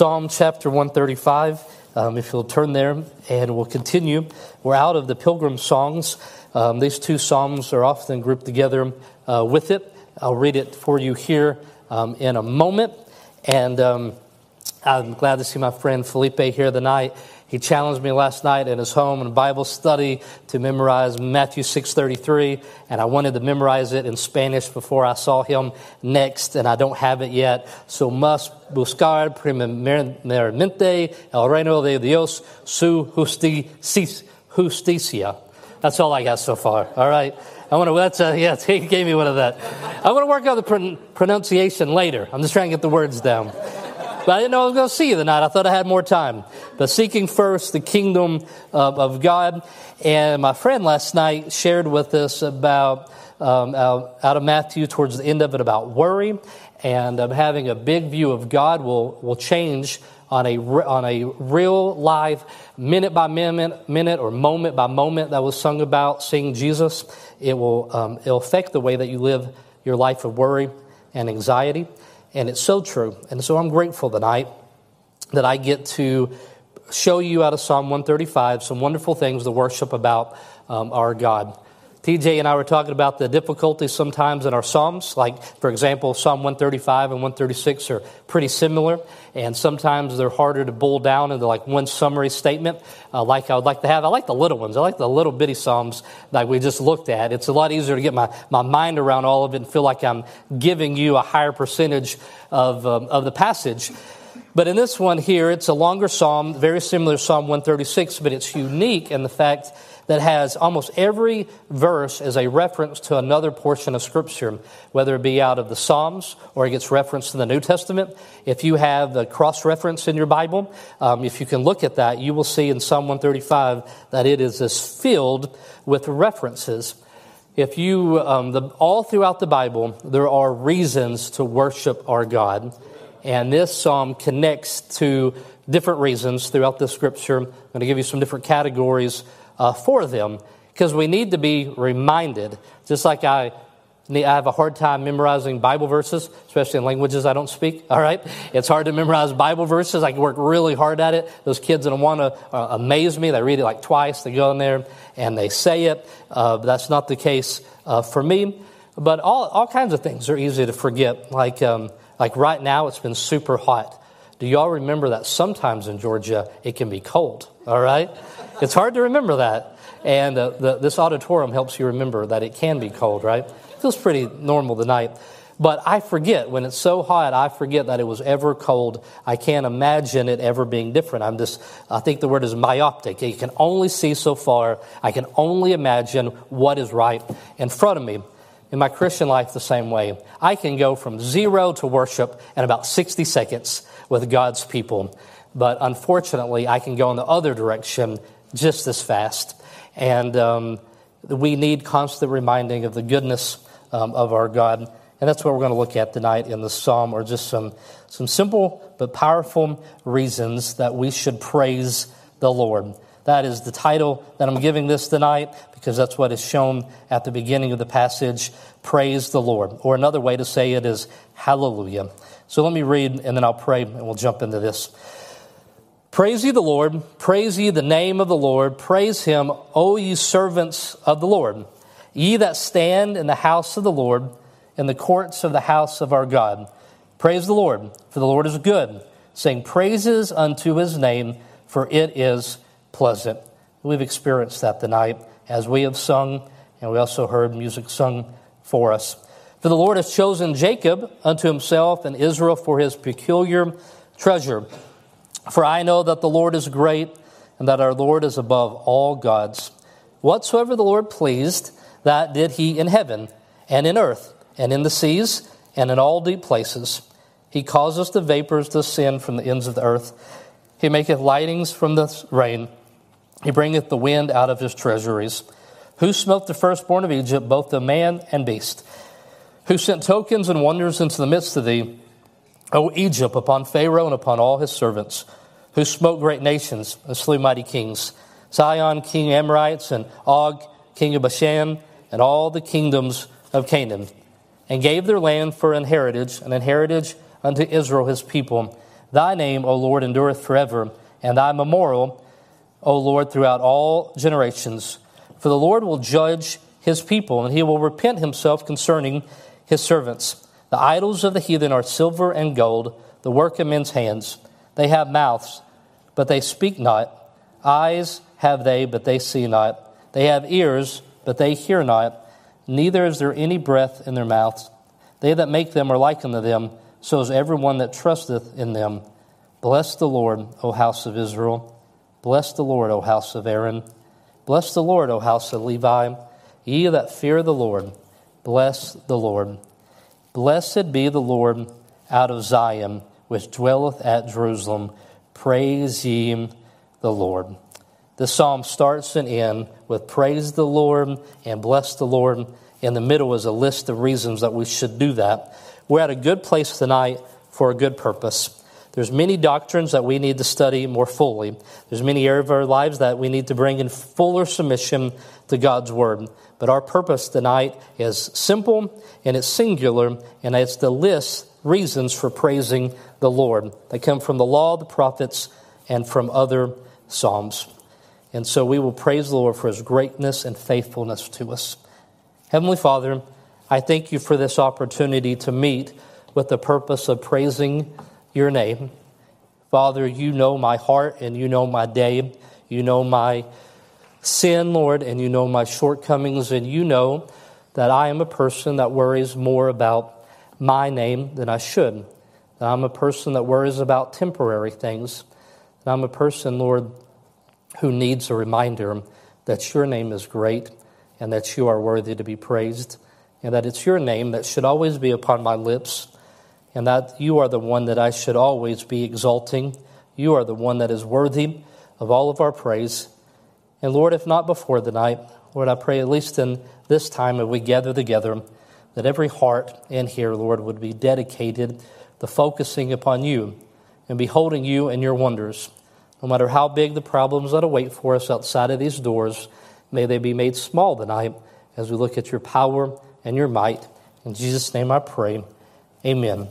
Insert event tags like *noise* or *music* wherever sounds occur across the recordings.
Psalm chapter 135. Um, if you'll turn there and we'll continue. We're out of the Pilgrim Songs. Um, these two Psalms are often grouped together uh, with it. I'll read it for you here um, in a moment. And um, I'm glad to see my friend Felipe here tonight. He challenged me last night in his home in Bible study to memorize Matthew 6:33, and I wanted to memorize it in Spanish before I saw him next, and I don't have it yet. So must buscar primeramente el reino de Dios, su justicia. That's all I got so far. All right. I want to, that's a, yeah, *laughs* he gave me one of that. I want to work on the pronunciation later. I'm just trying to get the words down. But I didn't know I was going to see you tonight. I thought I had more time. But seeking first the kingdom of, of God. And my friend last night shared with us about, um, out, out, of Matthew towards the end of it, about worry and um, having a big view of God will, will change on a, on a real live minute by minute, minute or moment by moment that was sung about seeing Jesus. It will um, it'll affect the way that you live your life of worry and anxiety. And it's so true. And so I'm grateful tonight that I get to show you out of Psalm 135 some wonderful things to worship about um, our God. TJ and I were talking about the difficulties sometimes in our Psalms. Like, for example, Psalm 135 and 136 are pretty similar, and sometimes they're harder to boil down into like one summary statement, uh, like I would like to have. I like the little ones. I like the little bitty Psalms that we just looked at. It's a lot easier to get my, my mind around all of it and feel like I'm giving you a higher percentage of, um, of the passage. But in this one here, it's a longer psalm, very similar to Psalm 136, but it's unique in the fact that has almost every verse as a reference to another portion of Scripture, whether it be out of the Psalms or it gets referenced in the New Testament. If you have the cross reference in your Bible, um, if you can look at that, you will see in Psalm 135 that it is as filled with references. If you, um, the, all throughout the Bible, there are reasons to worship our God. And this psalm connects to different reasons throughout the scripture. I'm going to give you some different categories uh, for them because we need to be reminded, just like I I have a hard time memorizing Bible verses, especially in languages I don't speak. All right, it's hard to memorize Bible verses. I can work really hard at it. Those kids want to uh, amaze me, they read it like twice. They go in there and they say it. Uh, that's not the case uh, for me. But all all kinds of things are easy to forget. Like um, like right now, it's been super hot. Do y'all remember that sometimes in Georgia it can be cold? All right. It's hard to remember that. And uh, the, this auditorium helps you remember that it can be cold, right? It feels pretty normal tonight. But I forget, when it's so hot, I forget that it was ever cold. I can't imagine it ever being different. I'm just, I think the word is myopic. You can only see so far. I can only imagine what is right in front of me. In my Christian life, the same way. I can go from zero to worship in about 60 seconds with God's people. But unfortunately, I can go in the other direction just as fast. And um, we need constant reminding of the goodness um, of our God. And that's what we're going to look at tonight in the psalm, or just some, some simple but powerful reasons that we should praise the Lord. That is the title that I'm giving this tonight because that's what is shown at the beginning of the passage. Praise the Lord. Or another way to say it is hallelujah. So let me read and then I'll pray and we'll jump into this. Praise ye the Lord, praise ye the name of the Lord, praise him, O ye servants of the Lord, ye that stand in the house of the Lord, in the courts of the house of our God. Praise the Lord, for the Lord is good, saying praises unto his name, for it is pleasant. We've experienced that tonight as we have sung, and we also heard music sung for us. For the Lord has chosen Jacob unto himself and Israel for his peculiar treasure. For I know that the Lord is great and that our Lord is above all gods. Whatsoever the Lord pleased, that did he in heaven and in earth and in the seas and in all deep places. He causeth the vapors to ascend from the ends of the earth. He maketh lightnings from the rain. He bringeth the wind out of his treasuries. Who smote the firstborn of Egypt, both the man and beast? Who sent tokens and wonders into the midst of thee? O Egypt, upon Pharaoh and upon all his servants, who smote great nations and slew mighty kings, Sihon, king of Amorites, and Og, king of Bashan, and all the kingdoms of Canaan, and gave their land for an heritage, an heritage unto Israel his people. Thy name, O Lord, endureth forever, and thy memorial, O Lord, throughout all generations. For the Lord will judge his people, and he will repent himself concerning his servants. The idols of the heathen are silver and gold, the work of men's hands. They have mouths, but they speak not. Eyes have they, but they see not. They have ears, but they hear not. Neither is there any breath in their mouths. They that make them are like unto them, so is everyone that trusteth in them. Bless the Lord, O house of Israel. Bless the Lord, O house of Aaron. Bless the Lord, O house of Levi. Ye that fear the Lord, bless the Lord. Blessed be the Lord out of Zion, which dwelleth at Jerusalem. Praise ye the Lord. The psalm starts and ends with praise the Lord and bless the Lord. In the middle is a list of reasons that we should do that. We're at a good place tonight for a good purpose. There's many doctrines that we need to study more fully. There's many areas of our lives that we need to bring in fuller submission to God's word. But our purpose tonight is simple and it's singular, and it's the list reasons for praising the Lord. They come from the law, the prophets, and from other psalms. And so we will praise the Lord for his greatness and faithfulness to us. Heavenly Father, I thank you for this opportunity to meet with the purpose of praising your name. Father, you know my heart and you know my day. You know my sin, Lord, and you know my shortcomings, and you know that I am a person that worries more about my name than I should. That I'm a person that worries about temporary things. That I'm a person, Lord, who needs a reminder that your name is great and that you are worthy to be praised, and that it's your name that should always be upon my lips, and that you are the one that I should always be exalting. You are the one that is worthy of all of our praise. And Lord, if not before the night, Lord, I pray at least in this time as we gather together, that every heart in here, Lord, would be dedicated to focusing upon you and beholding you and your wonders. No matter how big the problems that await for us outside of these doors, may they be made small tonight as we look at your power and your might. In Jesus' name I pray. Amen.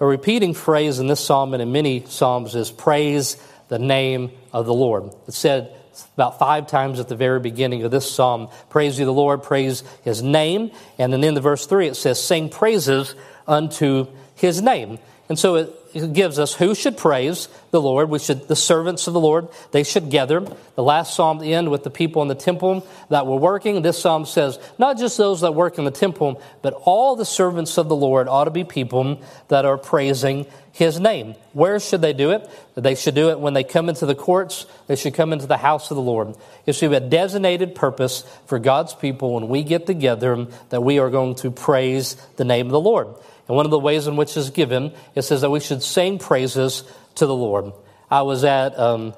A repeating phrase in this psalm and in many psalms is praise the name of the Lord. It's said about five times at the very beginning of this psalm. Praise you, the Lord, praise his name. And then in the verse three, it says, sing praises unto his name. And so it it gives us who should praise the Lord. We should, the servants of the Lord, they should gather. The last psalm end with the people in the temple that were working. This psalm says not just those that work in the temple, but all the servants of the Lord ought to be people that are praising his name. Where should they do it? They should do it when they come into the courts. They should come into the house of the Lord. It should be a designated purpose for God's people when we get together that we are going to praise the name of the Lord. And one of the ways in which is given, it says that we should sing praises to the Lord. I was at um,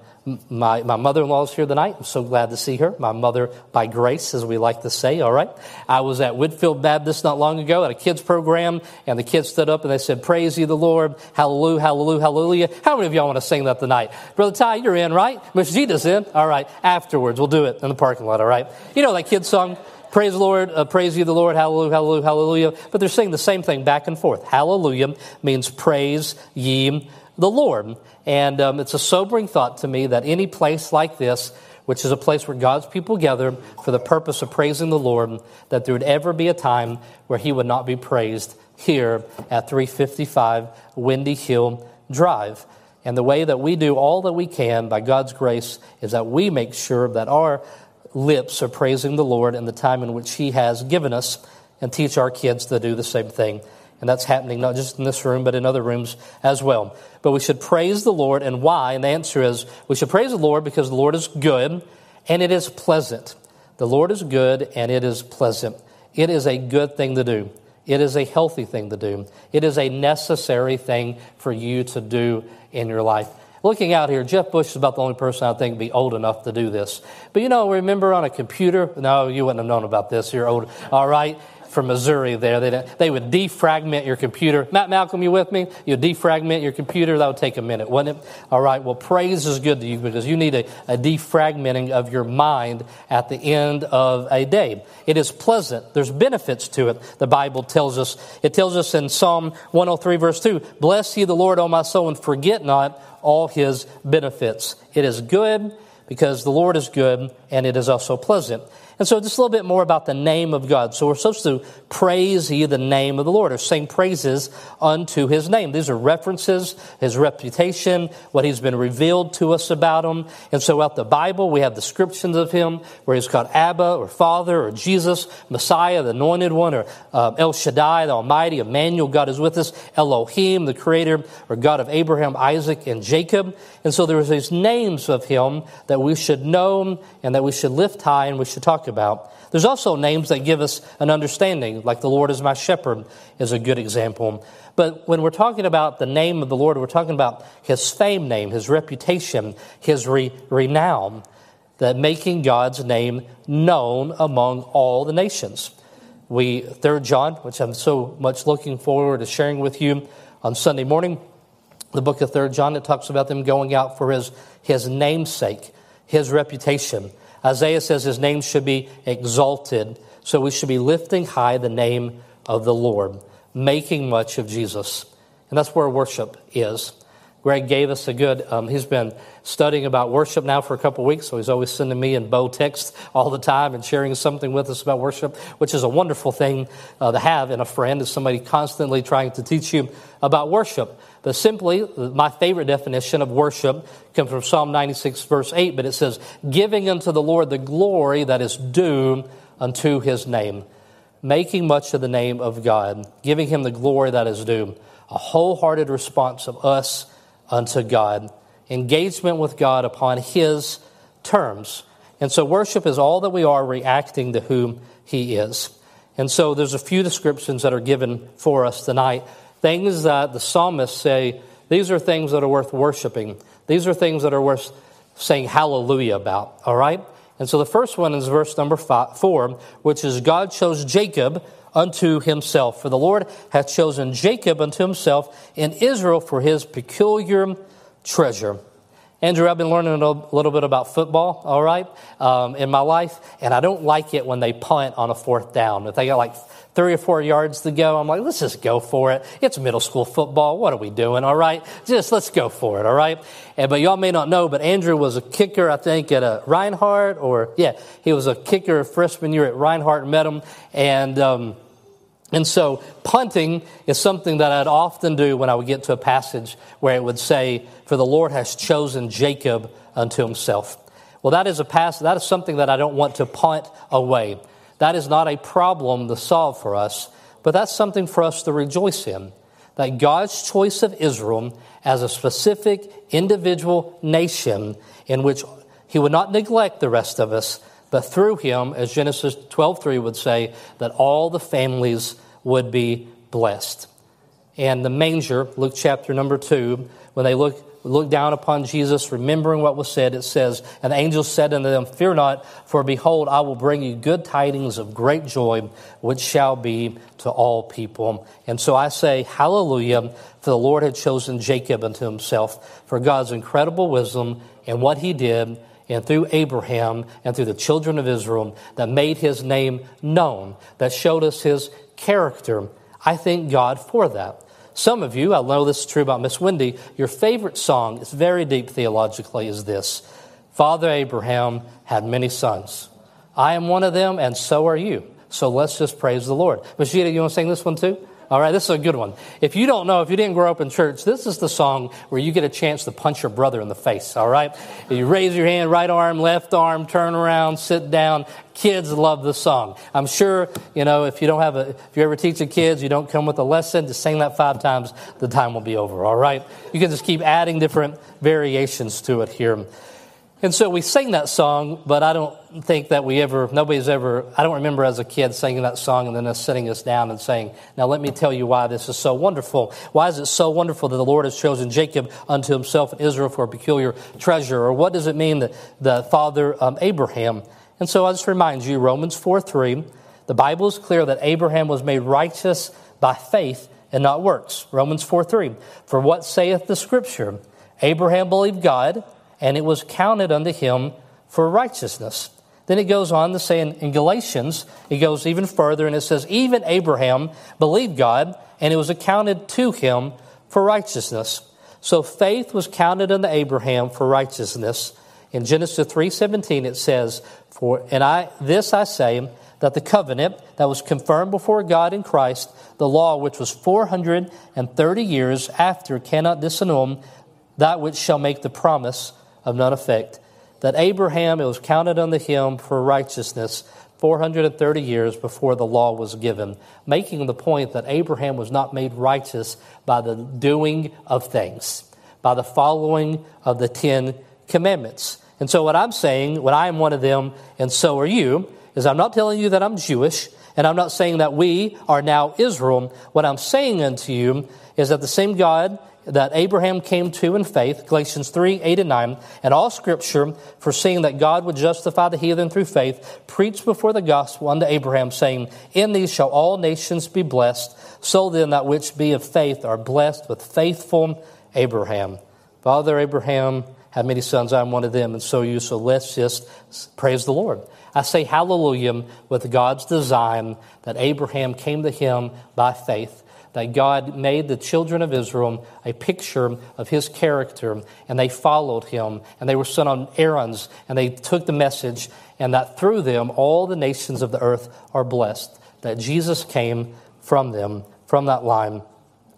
my, my mother in law's here tonight. I'm so glad to see her. My mother by grace, as we like to say, all right. I was at Whitfield Baptist not long ago at a kids program, and the kids stood up and they said, Praise ye the Lord, hallelujah, hallelujah, hallelujah. How many of y'all want to sing that tonight? Brother Ty, you're in, right? Miss Gita's in. All right. Afterwards, we'll do it in the parking lot, all right? You know that kid's song? Praise the Lord, uh, praise you the Lord, hallelujah, hallelujah, hallelujah. But they're saying the same thing back and forth. Hallelujah means praise ye the Lord. And um, it's a sobering thought to me that any place like this, which is a place where God's people gather for the purpose of praising the Lord, that there would ever be a time where he would not be praised here at 355 Windy Hill Drive. And the way that we do all that we can by God's grace is that we make sure that our lips are praising the Lord in the time in which He has given us and teach our kids to do the same thing. And that's happening not just in this room, but in other rooms as well. But we should praise the Lord, and why? And the answer is we should praise the Lord because the Lord is good and it is pleasant. The Lord is good and it is pleasant. It is a good thing to do. It is a healthy thing to do. It is a necessary thing for you to do in your life. Looking out here, Jeff Bush is about the only person I think would be old enough to do this. But you know, remember on a computer? No, you wouldn't have known about this. You're old. All right. From Missouri there. They, they would defragment your computer. Matt Malcolm, you with me? You defragment your computer. That would take a minute, wouldn't it? All right. Well, praise is good to you because you need a, a defragmenting of your mind at the end of a day. It is pleasant. There's benefits to it. The Bible tells us. It tells us in Psalm 103 verse 2, Bless ye the Lord, O my soul, and forget not all his benefits. It is good because the Lord is good and it is also pleasant. And so just a little bit more about the name of God. So we're supposed to praise ye the name of the Lord or sing praises unto his name. These are references, his reputation, what he's been revealed to us about him. And so out the Bible, we have descriptions of him where he's called Abba or Father or Jesus, Messiah, the anointed one, or uh, El Shaddai, the Almighty, Emmanuel, God is with us, Elohim, the creator or God of Abraham, Isaac, and Jacob. And so there's these names of him that we should know and that we should lift high and we should talk about. There's also names that give us an understanding, like the Lord is my shepherd is a good example. But when we're talking about the name of the Lord, we're talking about his fame name, his reputation, his re- renown, that making God's name known among all the nations. We, Third John, which I'm so much looking forward to sharing with you on Sunday morning, the book of Third John, it talks about them going out for his, his namesake, his reputation. Isaiah says his name should be exalted, so we should be lifting high the name of the Lord, making much of Jesus. And that's where worship is. Greg gave us a good, um, he's been studying about worship now for a couple weeks, so he's always sending me and Bo texts all the time and sharing something with us about worship, which is a wonderful thing uh, to have in a friend, is somebody constantly trying to teach you about worship. But simply, my favorite definition of worship comes from Psalm 96, verse 8, but it says, giving unto the Lord the glory that is due unto his name. Making much of the name of God, giving him the glory that is due. A wholehearted response of us unto God, engagement with God upon His terms. And so worship is all that we are reacting to whom He is. And so there's a few descriptions that are given for us tonight. Things that the psalmists say, these are things that are worth worshiping. These are things that are worth saying hallelujah about, all right? And so the first one is verse number five, four, which is God chose Jacob unto himself. For the Lord hath chosen Jacob unto himself, and Israel for his peculiar treasure. Andrew, I've been learning a little bit about football, all right, um, in my life, and I don't like it when they punt on a fourth down. If they got like three or four yards to go, I'm like, let's just go for it. It's middle school football. What are we doing, all right? Just let's go for it, all right? And, but y'all may not know, but Andrew was a kicker, I think, at a Reinhardt, or yeah, he was a kicker freshman year at Reinhardt met him, and um, and so punting is something that I'd often do when I would get to a passage where it would say, For the Lord has chosen Jacob unto himself. Well, that is a pass, that is something that I don't want to punt away. That is not a problem to solve for us, but that's something for us to rejoice in. That God's choice of Israel as a specific individual nation in which he would not neglect the rest of us, but through him, as Genesis 12:3 would say, that all the families would be blessed. And the manger, Luke chapter number 2, when they look look down upon Jesus, remembering what was said, it says, the angel said unto them, Fear not, for behold, I will bring you good tidings of great joy, which shall be to all people. And so I say, Hallelujah, for the Lord had chosen Jacob unto himself, for God's incredible wisdom and what he did and through Abraham and through the children of Israel that made his name known, that showed us his character. I thank God for that. Some of you, I know this is true about Miss Wendy, your favorite song, it's very deep theologically, is this Father Abraham had many sons. I am one of them, and so are you. So let's just praise the Lord. Mashita, you want to sing this one too? All right, this is a good one. If you don't know, if you didn't grow up in church, this is the song where you get a chance to punch your brother in the face, all right? You raise your hand, right arm, left arm, turn around, sit down. Kids love the song. I'm sure, you know, if you don't have a, if you ever teach the kids, you don't come with a lesson, just sing that five times, the time will be over, all right? You can just keep adding different variations to it here. And so we sing that song, but I don't think that we ever, nobody's ever, I don't remember as a kid singing that song and then us sitting us down and saying, Now let me tell you why this is so wonderful. Why is it so wonderful that the Lord has chosen Jacob unto himself and Israel for a peculiar treasure? Or what does it mean that the father um, Abraham? And so I just remind you, Romans 4 3, The Bible is clear that Abraham was made righteous by faith and not works. Romans 4 3. For what saith the Scripture? Abraham believed God, and it was counted unto him for righteousness. Then it goes on to say in, in, Galatians, it goes even further and it says, Even Abraham believed God, and it was accounted to him for righteousness. So faith was counted unto Abraham for righteousness. In Genesis 3:17 it says, "For and I this I say that the covenant that was confirmed before God in Christ, the law which was 430 years after cannot disannul that which shall make the promise of none effect. That Abraham, it was counted unto him for righteousness 430 years before the law was given, making the point that Abraham was not made righteous by the doing of things, by the following of the Ten Commandments. And so, what I'm saying, when I am one of them, and so are you, is I'm not telling you that I'm Jewish, and I'm not saying that we are now Israel. What I'm saying unto you is that the same God that Abraham came to in faith, Galatians 3, 8 and 9, and all scripture, foreseeing that God would justify the heathen through faith, preached before the gospel unto Abraham, saying, In these shall all nations be blessed. So then that which be of faith are blessed with faithful Abraham. Father Abraham had many sons, I am one of them, and so you. So let's just praise the Lord. I say hallelujah with God's design that Abraham came to him by faith that God made the children of Israel a picture of his character, and they followed him, and they were sent on errands, and they took the message, and that through them all the nations of the earth are blessed. That Jesus came from them, from that line,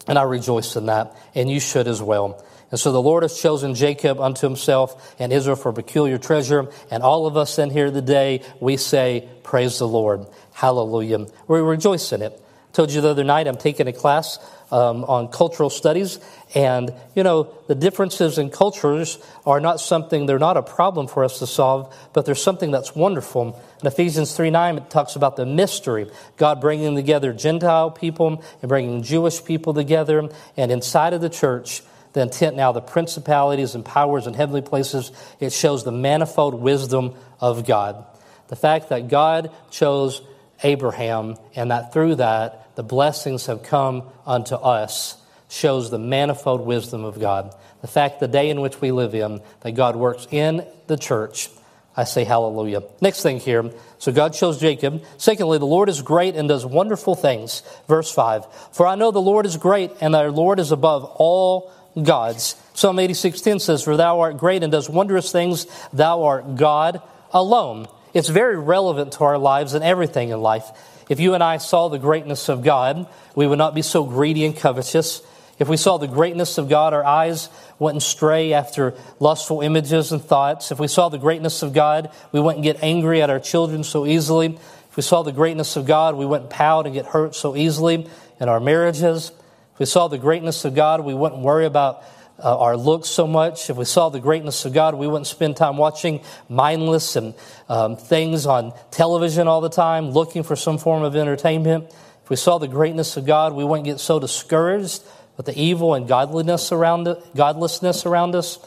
and I rejoice in that, and you should as well. And so the Lord has chosen Jacob unto himself and Israel for a peculiar treasure. And all of us in here today, we say, Praise the Lord. Hallelujah. We rejoice in it told you the other night I'm taking a class um, on cultural studies, and you know the differences in cultures are not something they're not a problem for us to solve, but there's something that's wonderful. In Ephesians three nine, it talks about the mystery, God bringing together Gentile people and bringing Jewish people together, and inside of the church. The intent now, the principalities and powers in heavenly places, it shows the manifold wisdom of God. The fact that God chose Abraham, and that through that the blessings have come unto us, shows the manifold wisdom of God. The fact the day in which we live in, that God works in the church, I say hallelujah. Next thing here, so God chose Jacob. Secondly, the Lord is great and does wonderful things. Verse 5 For I know the Lord is great, and our Lord is above all gods. Psalm 86:10 says, For thou art great and does wondrous things, thou art God alone. It's very relevant to our lives and everything in life. If you and I saw the greatness of God, we would not be so greedy and covetous. If we saw the greatness of God, our eyes wouldn't stray after lustful images and thoughts. If we saw the greatness of God, we wouldn't get angry at our children so easily. If we saw the greatness of God, we wouldn't pout and get hurt so easily in our marriages. If we saw the greatness of God, we wouldn't worry about uh, our looks so much. If we saw the greatness of God, we wouldn't spend time watching mindless and um, things on television all the time, looking for some form of entertainment. If we saw the greatness of God, we wouldn't get so discouraged with the evil and godliness around it, godlessness around us.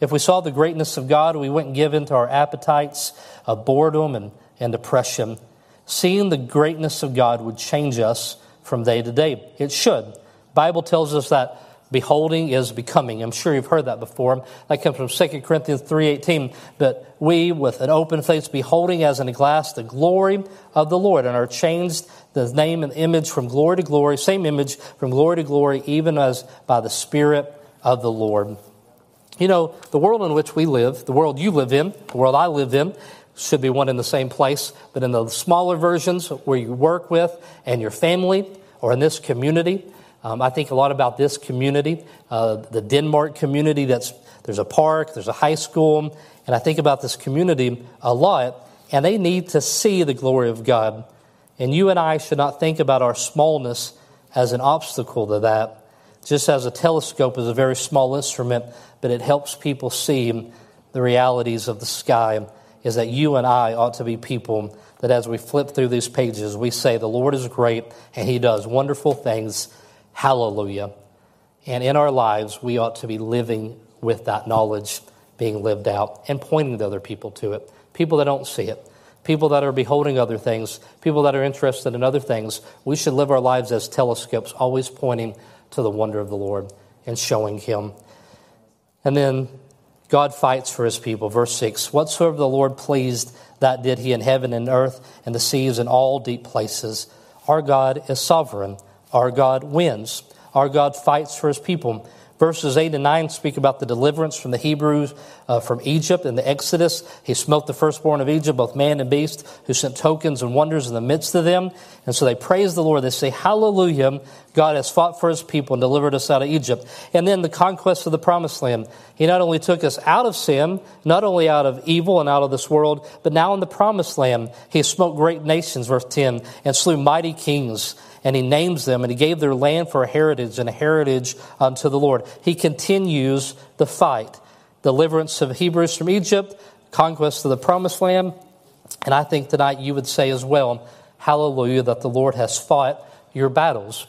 If we saw the greatness of God, we wouldn't give in to our appetites of boredom and, and depression. Seeing the greatness of God would change us from day to day. It should. Bible tells us that beholding is becoming. I'm sure you've heard that before. That comes from 2 Corinthians 3.18. But we, with an open face, beholding as in a glass the glory of the Lord, and are changed the name and image from glory to glory, same image from glory to glory, even as by the Spirit of the Lord. You know, the world in which we live, the world you live in, the world I live in, should be one in the same place, but in the smaller versions where you work with and your family or in this community, um, I think a lot about this community, uh, the Denmark community. That's there's a park, there's a high school, and I think about this community a lot. And they need to see the glory of God. And you and I should not think about our smallness as an obstacle to that. Just as a telescope is a very small instrument, but it helps people see the realities of the sky. Is that you and I ought to be people that as we flip through these pages, we say, The Lord is great and He does wonderful things Hallelujah. And in our lives, we ought to be living with that knowledge being lived out and pointing to other people to it. People that don't see it, people that are beholding other things, people that are interested in other things. We should live our lives as telescopes, always pointing to the wonder of the Lord and showing Him. And then God fights for His people. Verse 6 Whatsoever the Lord pleased, that did He in heaven and earth and the seas and all deep places. Our God is sovereign. Our God wins. Our God fights for His people. Verses 8 and 9 speak about the deliverance from the Hebrews uh, from Egypt and the Exodus. He smote the firstborn of Egypt, both man and beast, who sent tokens and wonders in the midst of them. And so they praise the Lord. They say, Hallelujah, God has fought for his people and delivered us out of Egypt. And then the conquest of the promised land. He not only took us out of sin, not only out of evil and out of this world, but now in the promised land, he smote great nations, verse 10, and slew mighty kings and he names them, and he gave their land for a heritage and a heritage unto the Lord. He continues the fight deliverance of Hebrews from Egypt, conquest of the promised land. And I think tonight you would say as well, Hallelujah, that the Lord has fought your battles,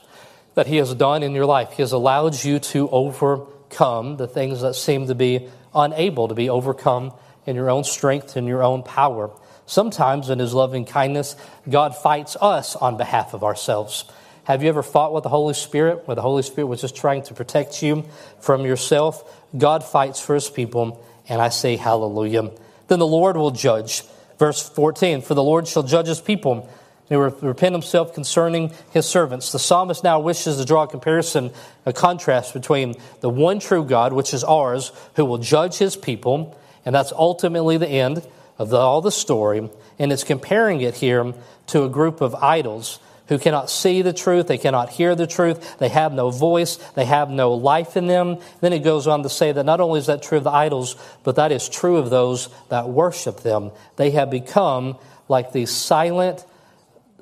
that He has done in your life. He has allowed you to overcome the things that seem to be unable to be overcome in your own strength and your own power. Sometimes, in His loving kindness, God fights us on behalf of ourselves. Have you ever fought with the Holy Spirit, where the Holy Spirit was just trying to protect you from yourself? God fights for His people, and I say hallelujah. Then the Lord will judge. Verse 14 For the Lord shall judge His people and repent himself concerning his servants. The psalmist now wishes to draw a comparison, a contrast between the one true God, which is ours, who will judge his people, and that's ultimately the end, of the, all the story, and it's comparing it here to a group of idols who cannot see the truth, they cannot hear the truth, they have no voice, they have no life in them. Then it goes on to say that not only is that true of the idols, but that is true of those that worship them. They have become like these silent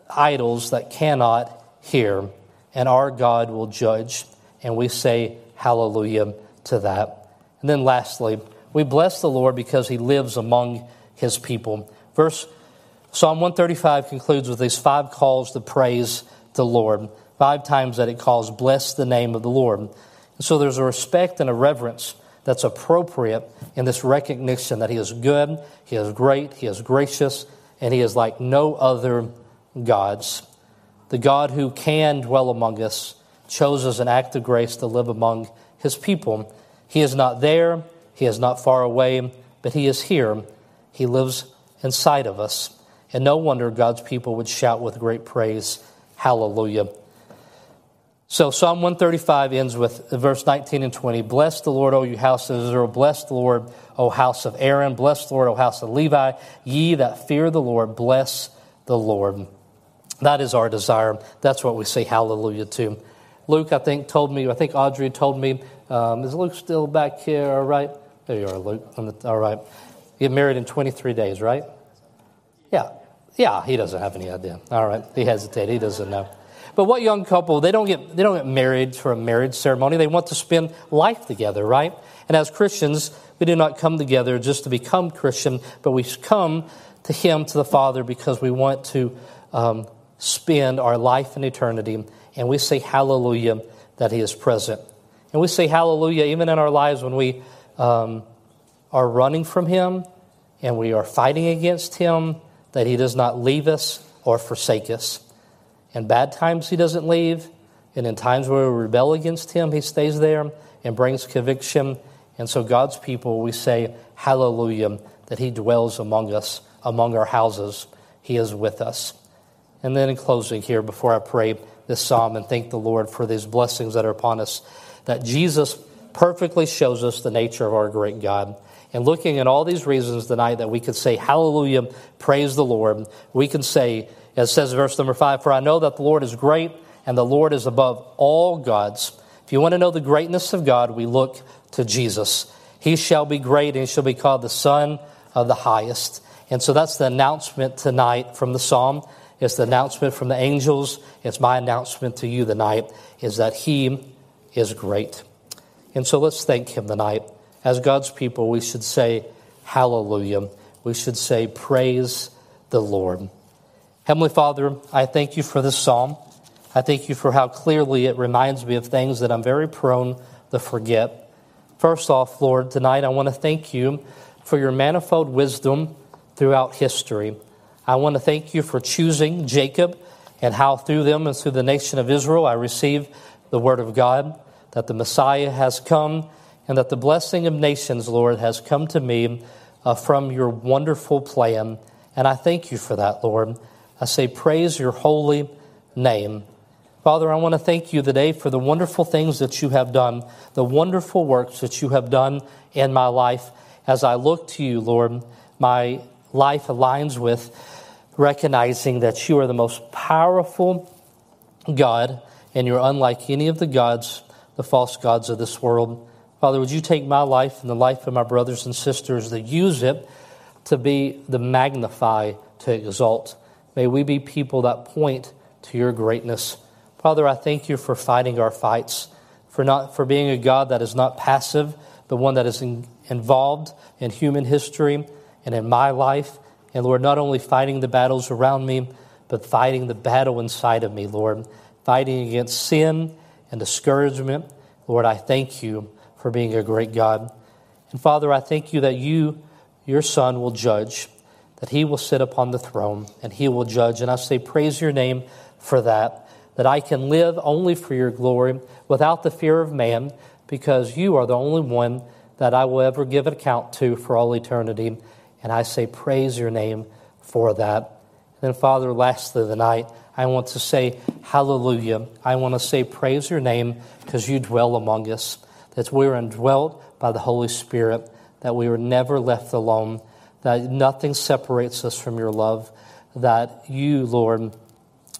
idols that cannot hear, and our God will judge. And we say hallelujah to that. And then lastly, we bless the Lord because he lives among his people. Verse Psalm 135 concludes with these five calls to praise the Lord. Five times that it calls, bless the name of the Lord. And so there's a respect and a reverence that's appropriate in this recognition that He is good, He is great, He is gracious, and He is like no other gods. The God who can dwell among us chose as an act of grace to live among His people. He is not there, He is not far away, but He is here he lives inside of us. And no wonder God's people would shout with great praise, Hallelujah. So Psalm 135 ends with verse 19 and 20. Bless the Lord, O you house of Israel. Bless the Lord, O house of Aaron. Bless the Lord, O house of Levi. Ye that fear the Lord, bless the Lord. That is our desire. That's what we say hallelujah to. Luke, I think, told me, I think Audrey told me, um, is Luke still back here? All right. There you are, Luke. All right. Get married in 23 days, right? Yeah. Yeah, he doesn't have any idea. All right. He hesitated. He doesn't know. But what young couple, they don't get they don't get married for a marriage ceremony. They want to spend life together, right? And as Christians, we do not come together just to become Christian, but we come to Him, to the Father, because we want to um, spend our life in eternity. And we say hallelujah that He is present. And we say hallelujah even in our lives when we um, are running from Him and we are fighting against Him, that He does not leave us or forsake us. In bad times, He doesn't leave, and in times where we rebel against Him, He stays there and brings conviction. And so, God's people, we say, Hallelujah, that He dwells among us, among our houses. He is with us. And then, in closing, here, before I pray this psalm and thank the Lord for these blessings that are upon us, that Jesus perfectly shows us the nature of our great God. And looking at all these reasons tonight that we could say, Hallelujah, praise the Lord, we can say, as says verse number five, For I know that the Lord is great and the Lord is above all gods. If you want to know the greatness of God, we look to Jesus. He shall be great and he shall be called the Son of the highest. And so that's the announcement tonight from the psalm. It's the announcement from the angels. It's my announcement to you tonight is that he is great. And so let's thank him tonight as God's people, we should say, Hallelujah. We should say, Praise the Lord. Heavenly Father, I thank you for this psalm. I thank you for how clearly it reminds me of things that I'm very prone to forget. First off, Lord, tonight I want to thank you for your manifold wisdom throughout history. I want to thank you for choosing Jacob and how through them and through the nation of Israel I receive the word of God, that the Messiah has come, and that the blessing of nations, Lord, has come to me uh, from your wonderful plan. And I thank you for that, Lord. I say, praise your holy name. Father, I want to thank you today for the wonderful things that you have done, the wonderful works that you have done in my life. As I look to you, Lord, my life aligns with recognizing that you are the most powerful God and you're unlike any of the gods, the false gods of this world. Father, would you take my life and the life of my brothers and sisters that use it to be the magnify, to exalt. May we be people that point to your greatness. Father, I thank you for fighting our fights, for not for being a God that is not passive, but one that is in, involved in human history and in my life and Lord, not only fighting the battles around me, but fighting the battle inside of me, Lord, fighting against sin and discouragement. Lord, I thank you for being a great God. And Father, I thank you that you, your Son, will judge, that he will sit upon the throne and he will judge. And I say, praise your name for that, that I can live only for your glory without the fear of man, because you are the only one that I will ever give account to for all eternity. And I say, praise your name for that. And then, Father, lastly tonight, I want to say hallelujah. I want to say praise your name because you dwell among us, that we are indwelt by the Holy Spirit, that we were never left alone, that nothing separates us from your love, that you, Lord,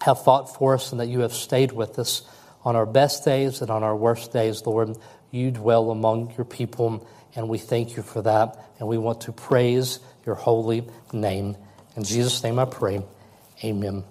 have fought for us and that you have stayed with us on our best days and on our worst days, Lord. You dwell among your people, and we thank you for that, and we want to praise your holy name. In Jesus' name I pray. Amen.